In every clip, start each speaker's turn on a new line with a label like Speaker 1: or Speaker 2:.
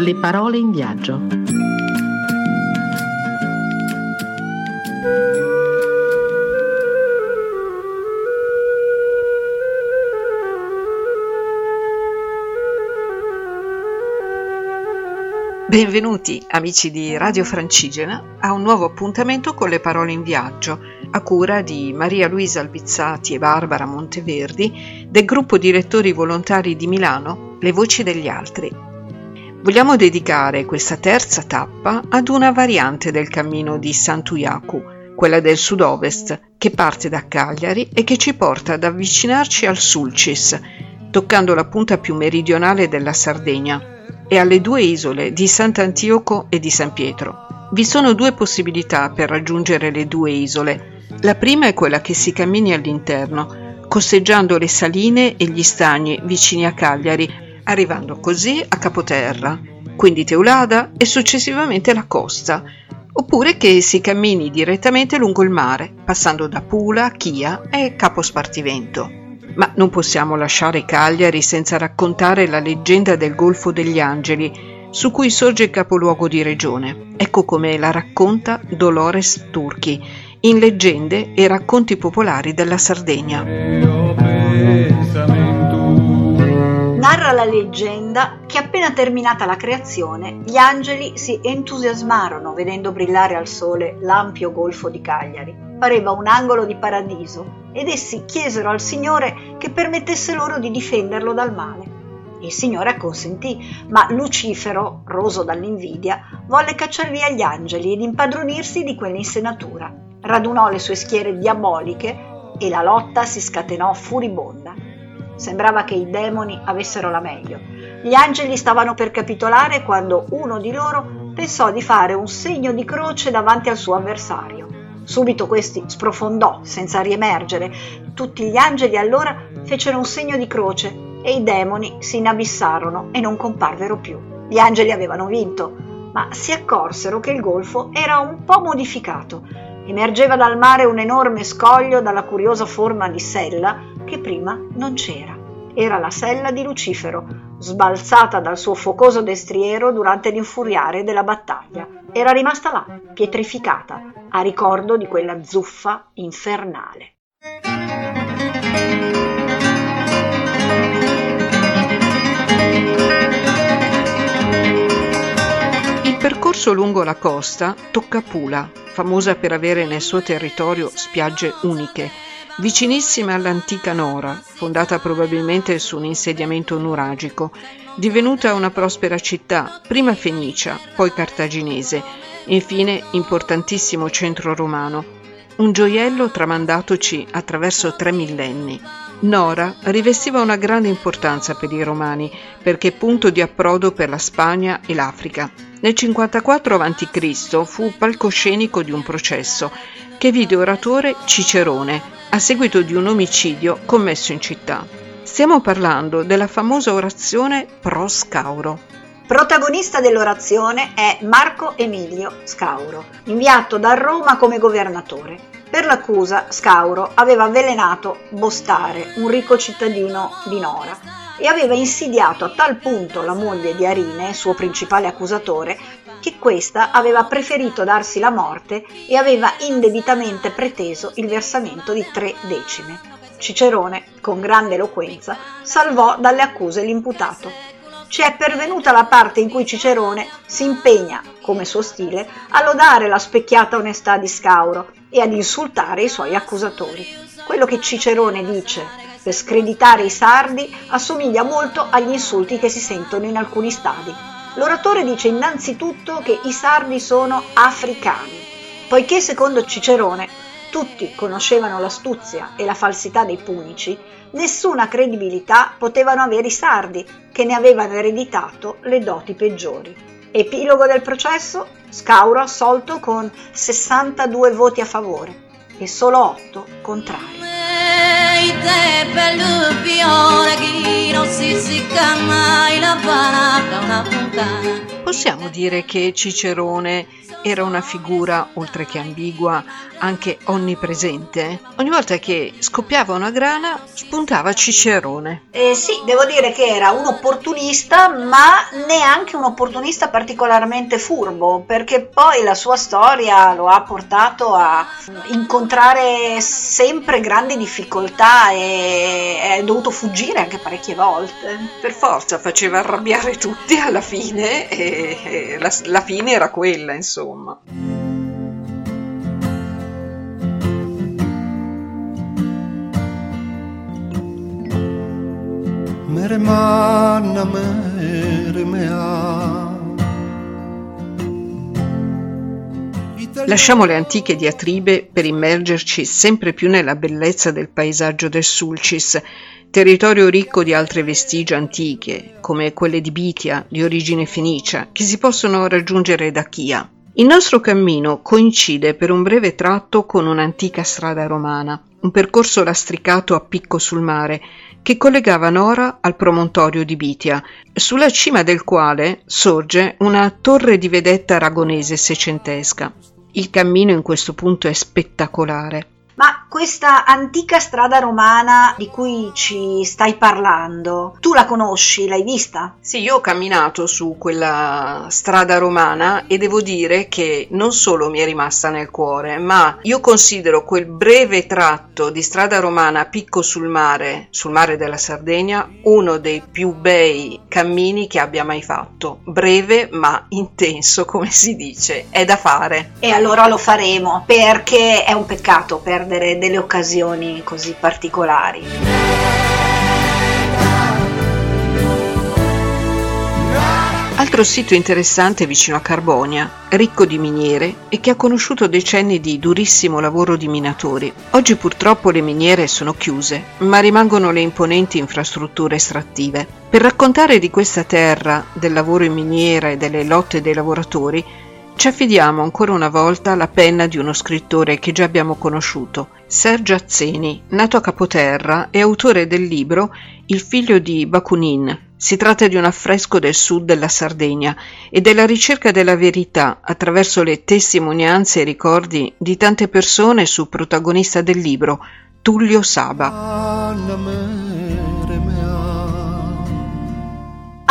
Speaker 1: Le parole in viaggio.
Speaker 2: Benvenuti amici di Radio Francigena a un nuovo appuntamento con le parole in viaggio a cura di Maria Luisa Albizzati e Barbara Monteverdi del gruppo di lettori volontari di Milano Le voci degli altri. Vogliamo dedicare questa terza tappa ad una variante del cammino di Sant'Uiacu, quella del sud-ovest, che parte da Cagliari e che ci porta ad avvicinarci al Sulcis, toccando la punta più meridionale della Sardegna, e alle due isole di Sant'Antioco e di San Pietro. Vi sono due possibilità per raggiungere le due isole. La prima è quella che si cammini all'interno, costeggiando le saline e gli stagni vicini a Cagliari, arrivando così a Capoterra, quindi Teulada e successivamente la costa, oppure che si cammini direttamente lungo il mare, passando da Pula, Chia e Capo Spartivento. Ma non possiamo lasciare Cagliari senza raccontare la leggenda del Golfo degli Angeli, su cui sorge il capoluogo di regione. Ecco come la racconta Dolores Turchi, in Leggende e racconti popolari della Sardegna.
Speaker 3: Narra la leggenda che appena terminata la creazione, gli angeli si entusiasmarono vedendo brillare al sole l'ampio golfo di Cagliari pareva un angolo di paradiso ed essi chiesero al Signore che permettesse loro di difenderlo dal male. Il Signore acconsentì, ma Lucifero, roso dall'invidia, volle cacciar via gli angeli ed impadronirsi di quell'insenatura. Radunò le sue schiere diaboliche e la lotta si scatenò furibonda. Sembrava che i demoni avessero la meglio. Gli angeli stavano per capitolare quando uno di loro pensò di fare un segno di croce davanti al suo avversario. Subito questi sprofondò senza riemergere. Tutti gli angeli allora fecero un segno di croce e i demoni si inabissarono e non comparvero più. Gli angeli avevano vinto, ma si accorsero che il golfo era un po' modificato. Emergeva dal mare un enorme scoglio dalla curiosa forma di sella che prima non c'era. Era la sella di Lucifero, sbalzata dal suo focoso destriero durante l'infuriare della battaglia. Era rimasta là, pietrificata, a ricordo di quella zuffa infernale.
Speaker 2: Il percorso lungo la costa tocca Pula, famosa per avere nel suo territorio spiagge uniche, vicinissime all'antica Nora, fondata probabilmente su un insediamento nuragico, divenuta una prospera città, prima fenicia, poi cartaginese, Infine, importantissimo centro romano, un gioiello tramandatoci attraverso tre millenni. Nora rivestiva una grande importanza per i romani perché punto di approdo per la Spagna e l'Africa. Nel 54 a.C. fu palcoscenico di un processo che vide oratore Cicerone a seguito di un omicidio commesso in città. Stiamo parlando della famosa orazione pro Scauro.
Speaker 3: Protagonista dell'orazione è Marco Emilio Scauro, inviato da Roma come governatore. Per l'accusa, Scauro aveva avvelenato Bostare, un ricco cittadino di Nora, e aveva insidiato a tal punto la moglie di Arine, suo principale accusatore, che questa aveva preferito darsi la morte e aveva indebitamente preteso il versamento di tre decime. Cicerone, con grande eloquenza, salvò dalle accuse l'imputato ci è pervenuta la parte in cui Cicerone si impegna, come suo stile, a lodare la specchiata onestà di Scauro e ad insultare i suoi accusatori. Quello che Cicerone dice per screditare i sardi assomiglia molto agli insulti che si sentono in alcuni stadi. L'oratore dice innanzitutto che i sardi sono africani, poiché secondo Cicerone tutti conoscevano l'astuzia e la falsità dei punici, nessuna credibilità potevano avere i sardi, che ne avevano ereditato le doti peggiori. Epilogo del processo, Scauro assolto con 62 voti a favore e solo 8 contrari.
Speaker 4: sei te bello piora chi non si sicca mai la baracca una puntana
Speaker 2: Possiamo dire che Cicerone era una figura, oltre che ambigua, anche onnipresente? Ogni volta che scoppiava una grana, spuntava Cicerone.
Speaker 3: Eh sì, devo dire che era un opportunista, ma neanche un opportunista particolarmente furbo, perché poi la sua storia lo ha portato a incontrare sempre grandi difficoltà e è dovuto fuggire anche parecchie volte.
Speaker 2: Per forza, faceva arrabbiare tutti alla fine e, e la, la fine era quella, insomma. mere manna mere mea Lasciamo le antiche diatribe per immergerci sempre più nella bellezza del paesaggio del Sulcis, territorio ricco di altre vestigia antiche, come quelle di Bitia, di origine fenicia, che si possono raggiungere da Chia. Il nostro cammino coincide per un breve tratto con un'antica strada romana, un percorso lastricato a picco sul mare, che collegava Nora al promontorio di Bitia, sulla cima del quale sorge una torre di vedetta aragonese seicentesca. Il cammino in questo punto è spettacolare.
Speaker 3: Ma questa antica strada romana di cui ci stai parlando, tu la conosci? L'hai vista?
Speaker 2: Sì, io ho camminato su quella strada romana e devo dire che non solo mi è rimasta nel cuore, ma io considero quel breve tratto di strada romana a picco sul mare, sul mare della Sardegna, uno dei più bei cammini che abbia mai fatto. Breve ma intenso, come si dice, è da fare.
Speaker 3: E allora lo faremo perché è un peccato perdere perdere delle occasioni così particolari.
Speaker 2: Altro sito interessante vicino a Carbonia, ricco di miniere e che ha conosciuto decenni di durissimo lavoro di minatori. Oggi purtroppo le miniere sono chiuse, ma rimangono le imponenti infrastrutture estrattive. Per raccontare di questa terra, del lavoro in miniera e delle lotte dei lavoratori, ci affidiamo ancora una volta alla penna di uno scrittore che già abbiamo conosciuto, Sergio Azzeni, nato a Capoterra e autore del libro Il figlio di Bakunin. Si tratta di un affresco del sud della Sardegna e della ricerca della verità attraverso le testimonianze e ricordi di tante persone su protagonista del libro, Tullio Saba.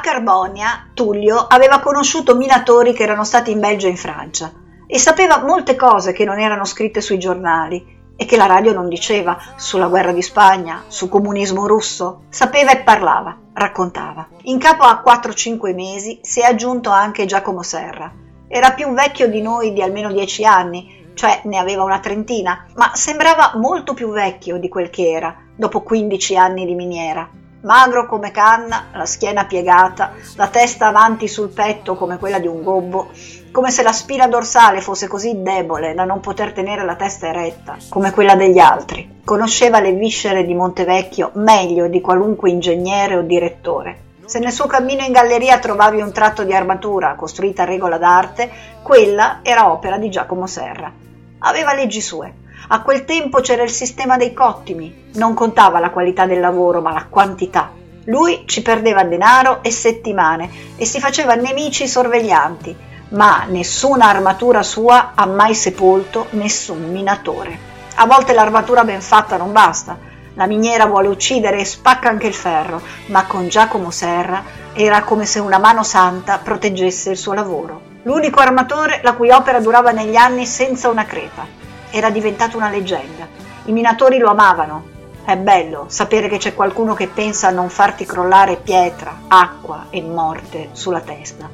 Speaker 3: A Carbonia, Tullio aveva conosciuto minatori che erano stati in Belgio e in Francia e sapeva molte cose che non erano scritte sui giornali e che la radio non diceva sulla guerra di Spagna, sul comunismo russo. Sapeva e parlava, raccontava. In capo a 4-5 mesi si è aggiunto anche Giacomo Serra. Era più vecchio di noi di almeno 10 anni, cioè ne aveva una trentina, ma sembrava molto più vecchio di quel che era, dopo 15 anni di miniera magro come canna, la schiena piegata, la testa avanti sul petto come quella di un gobbo, come se la spina dorsale fosse così debole da non poter tenere la testa eretta, come quella degli altri. Conosceva le viscere di Montevecchio meglio di qualunque ingegnere o direttore. Se nel suo cammino in galleria trovavi un tratto di armatura costruita a regola d'arte, quella era opera di Giacomo Serra. Aveva leggi sue a quel tempo c'era il sistema dei cottimi, non contava la qualità del lavoro ma la quantità. Lui ci perdeva denaro e settimane e si faceva nemici sorveglianti, ma nessuna armatura sua ha mai sepolto nessun minatore. A volte l'armatura ben fatta non basta, la miniera vuole uccidere e spacca anche il ferro, ma con Giacomo Serra era come se una mano santa proteggesse il suo lavoro. L'unico armatore la cui opera durava negli anni senza una crepa era diventato una leggenda. I minatori lo amavano. È bello sapere che c'è qualcuno che pensa a non farti crollare pietra, acqua e morte sulla testa.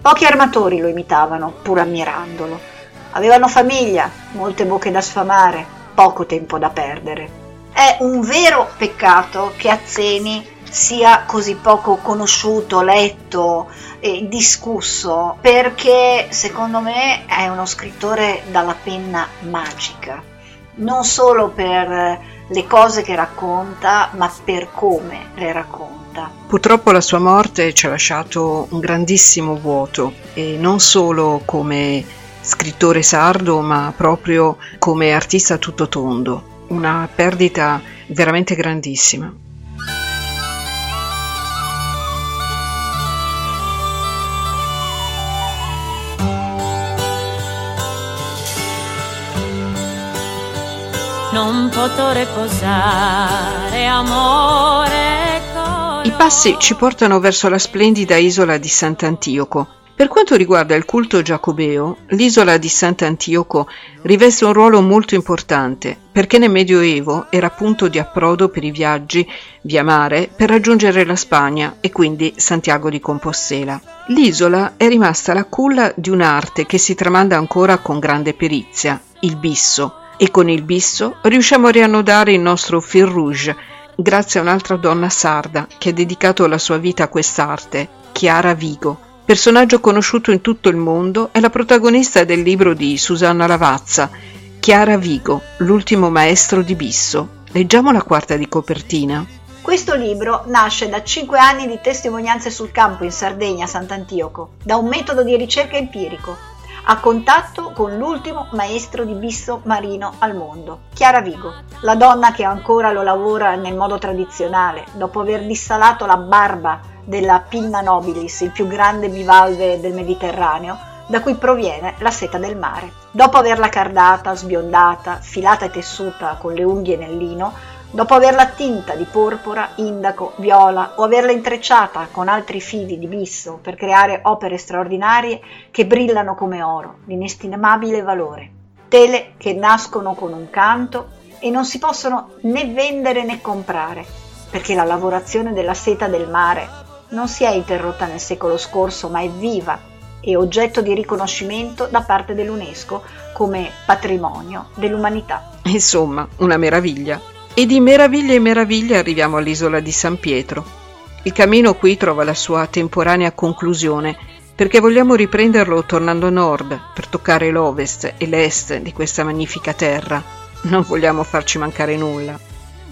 Speaker 3: Pochi armatori lo imitavano, pur ammirandolo. Avevano famiglia, molte bocche da sfamare, poco tempo da perdere. È un vero peccato che Azzeni sia così poco conosciuto, letto e discusso, perché secondo me è uno scrittore dalla penna magica, non solo per le cose che racconta, ma per come le racconta.
Speaker 2: Purtroppo la sua morte ci ha lasciato un grandissimo vuoto e non solo come scrittore sardo, ma proprio come artista tutto tondo. Una perdita veramente grandissima. Non potrò riposare, amore. I passi ci portano verso la splendida isola di Sant'Antioco. Per quanto riguarda il culto giacobeo, l'isola di Sant'Antioco riveste un ruolo molto importante perché nel Medioevo era punto di approdo per i viaggi via mare per raggiungere la Spagna e quindi Santiago di Compostela. L'isola è rimasta la culla di un'arte che si tramanda ancora con grande perizia, il bisso, e con il bisso riusciamo a riannodare il nostro fil rouge grazie a un'altra donna sarda che ha dedicato la sua vita a quest'arte, Chiara Vigo. Personaggio conosciuto in tutto il mondo, è la protagonista del libro di Susanna Lavazza, Chiara Vigo, l'ultimo maestro di Bisso. Leggiamo la quarta di copertina.
Speaker 3: Questo libro nasce da cinque anni di testimonianze sul campo in Sardegna, Sant'Antioco, da un metodo di ricerca empirico a contatto con l'ultimo maestro di bisso marino al mondo, Chiara Vigo, la donna che ancora lo lavora nel modo tradizionale, dopo aver dissalato la barba della Pinna nobilis, il più grande bivalve del Mediterraneo, da cui proviene la seta del mare. Dopo averla cardata, sbiondata, filata e tessuta con le unghie nel lino, Dopo averla tinta di porpora, indaco, viola o averla intrecciata con altri fili di bisso per creare opere straordinarie che brillano come oro, di inestimabile valore. Tele che nascono con un canto e non si possono né vendere né comprare, perché la lavorazione della seta del mare non si è interrotta nel secolo scorso, ma è viva e oggetto di riconoscimento da parte dell'UNESCO come patrimonio dell'umanità.
Speaker 2: Insomma, una meraviglia. E di meraviglia in meraviglia arriviamo all'isola di San Pietro. Il cammino qui trova la sua temporanea conclusione perché vogliamo riprenderlo tornando a nord per toccare l'ovest e l'est di questa magnifica terra. Non vogliamo farci mancare nulla.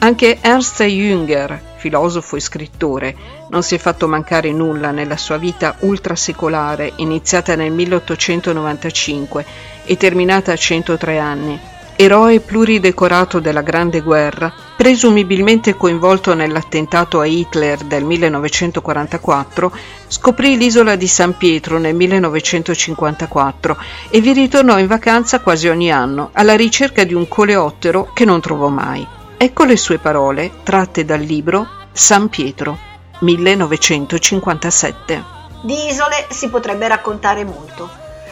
Speaker 2: Anche Ernst Jünger, filosofo e scrittore, non si è fatto mancare nulla nella sua vita ultrasecolare iniziata nel 1895 e terminata a 103 anni eroe pluridecorato della Grande Guerra, presumibilmente coinvolto nell'attentato a Hitler del 1944, scoprì l'isola di San Pietro nel 1954 e vi ritornò in vacanza quasi ogni anno alla ricerca di un coleottero che non trovò mai. Ecco le sue parole tratte dal libro San Pietro, 1957.
Speaker 3: Di isole si potrebbe raccontare molto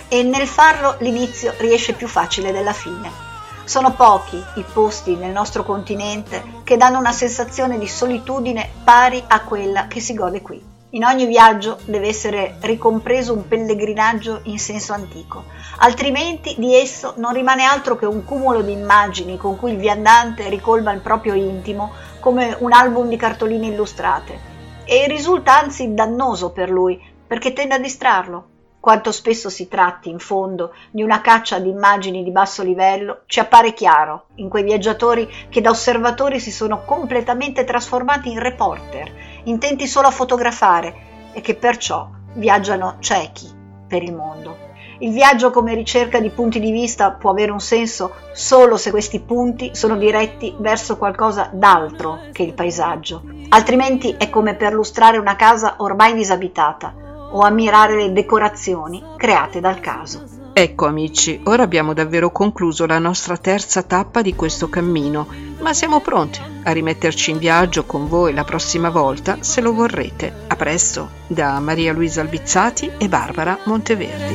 Speaker 3: e nel farlo l'inizio riesce più facile della fine. Sono pochi i posti nel nostro continente che danno una sensazione di solitudine pari a quella che si gode qui. In ogni viaggio deve essere ricompreso un pellegrinaggio in senso antico, altrimenti di esso non rimane altro che un cumulo di immagini con cui il viandante ricolma il proprio intimo come un album di cartoline illustrate. E risulta anzi dannoso per lui, perché tende a distrarlo. Quanto spesso si tratti, in fondo, di una caccia di immagini di basso livello, ci appare chiaro. In quei viaggiatori che da osservatori si sono completamente trasformati in reporter, intenti solo a fotografare e che perciò viaggiano ciechi per il mondo. Il viaggio come ricerca di punti di vista può avere un senso solo se questi punti sono diretti verso qualcosa d'altro che il paesaggio, altrimenti è come perlustrare una casa ormai disabitata o ammirare le decorazioni create dal caso.
Speaker 2: Ecco amici, ora abbiamo davvero concluso la nostra terza tappa di questo cammino, ma siamo pronti a rimetterci in viaggio con voi la prossima volta se lo vorrete. A presto da Maria Luisa Albizzati e Barbara Monteverdi.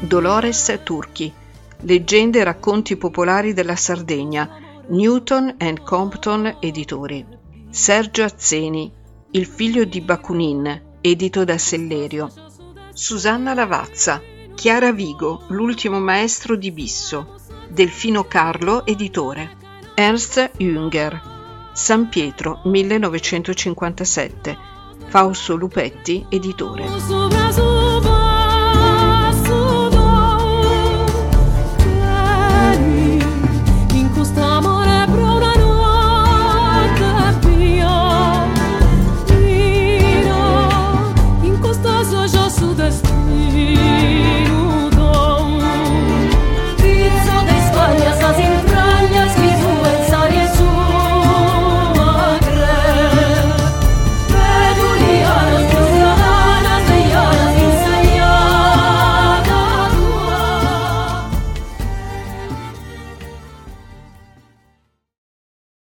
Speaker 2: Dolores Turchi, leggende e racconti popolari della Sardegna, Newton and Compton Editori. Sergio Azzeni, il figlio di Bakunin, edito da Sellerio. Susanna Lavazza, Chiara Vigo, l'ultimo maestro di Bisso, Delfino Carlo, editore. Ernst Jünger, San Pietro, 1957. Fausto Lupetti, editore.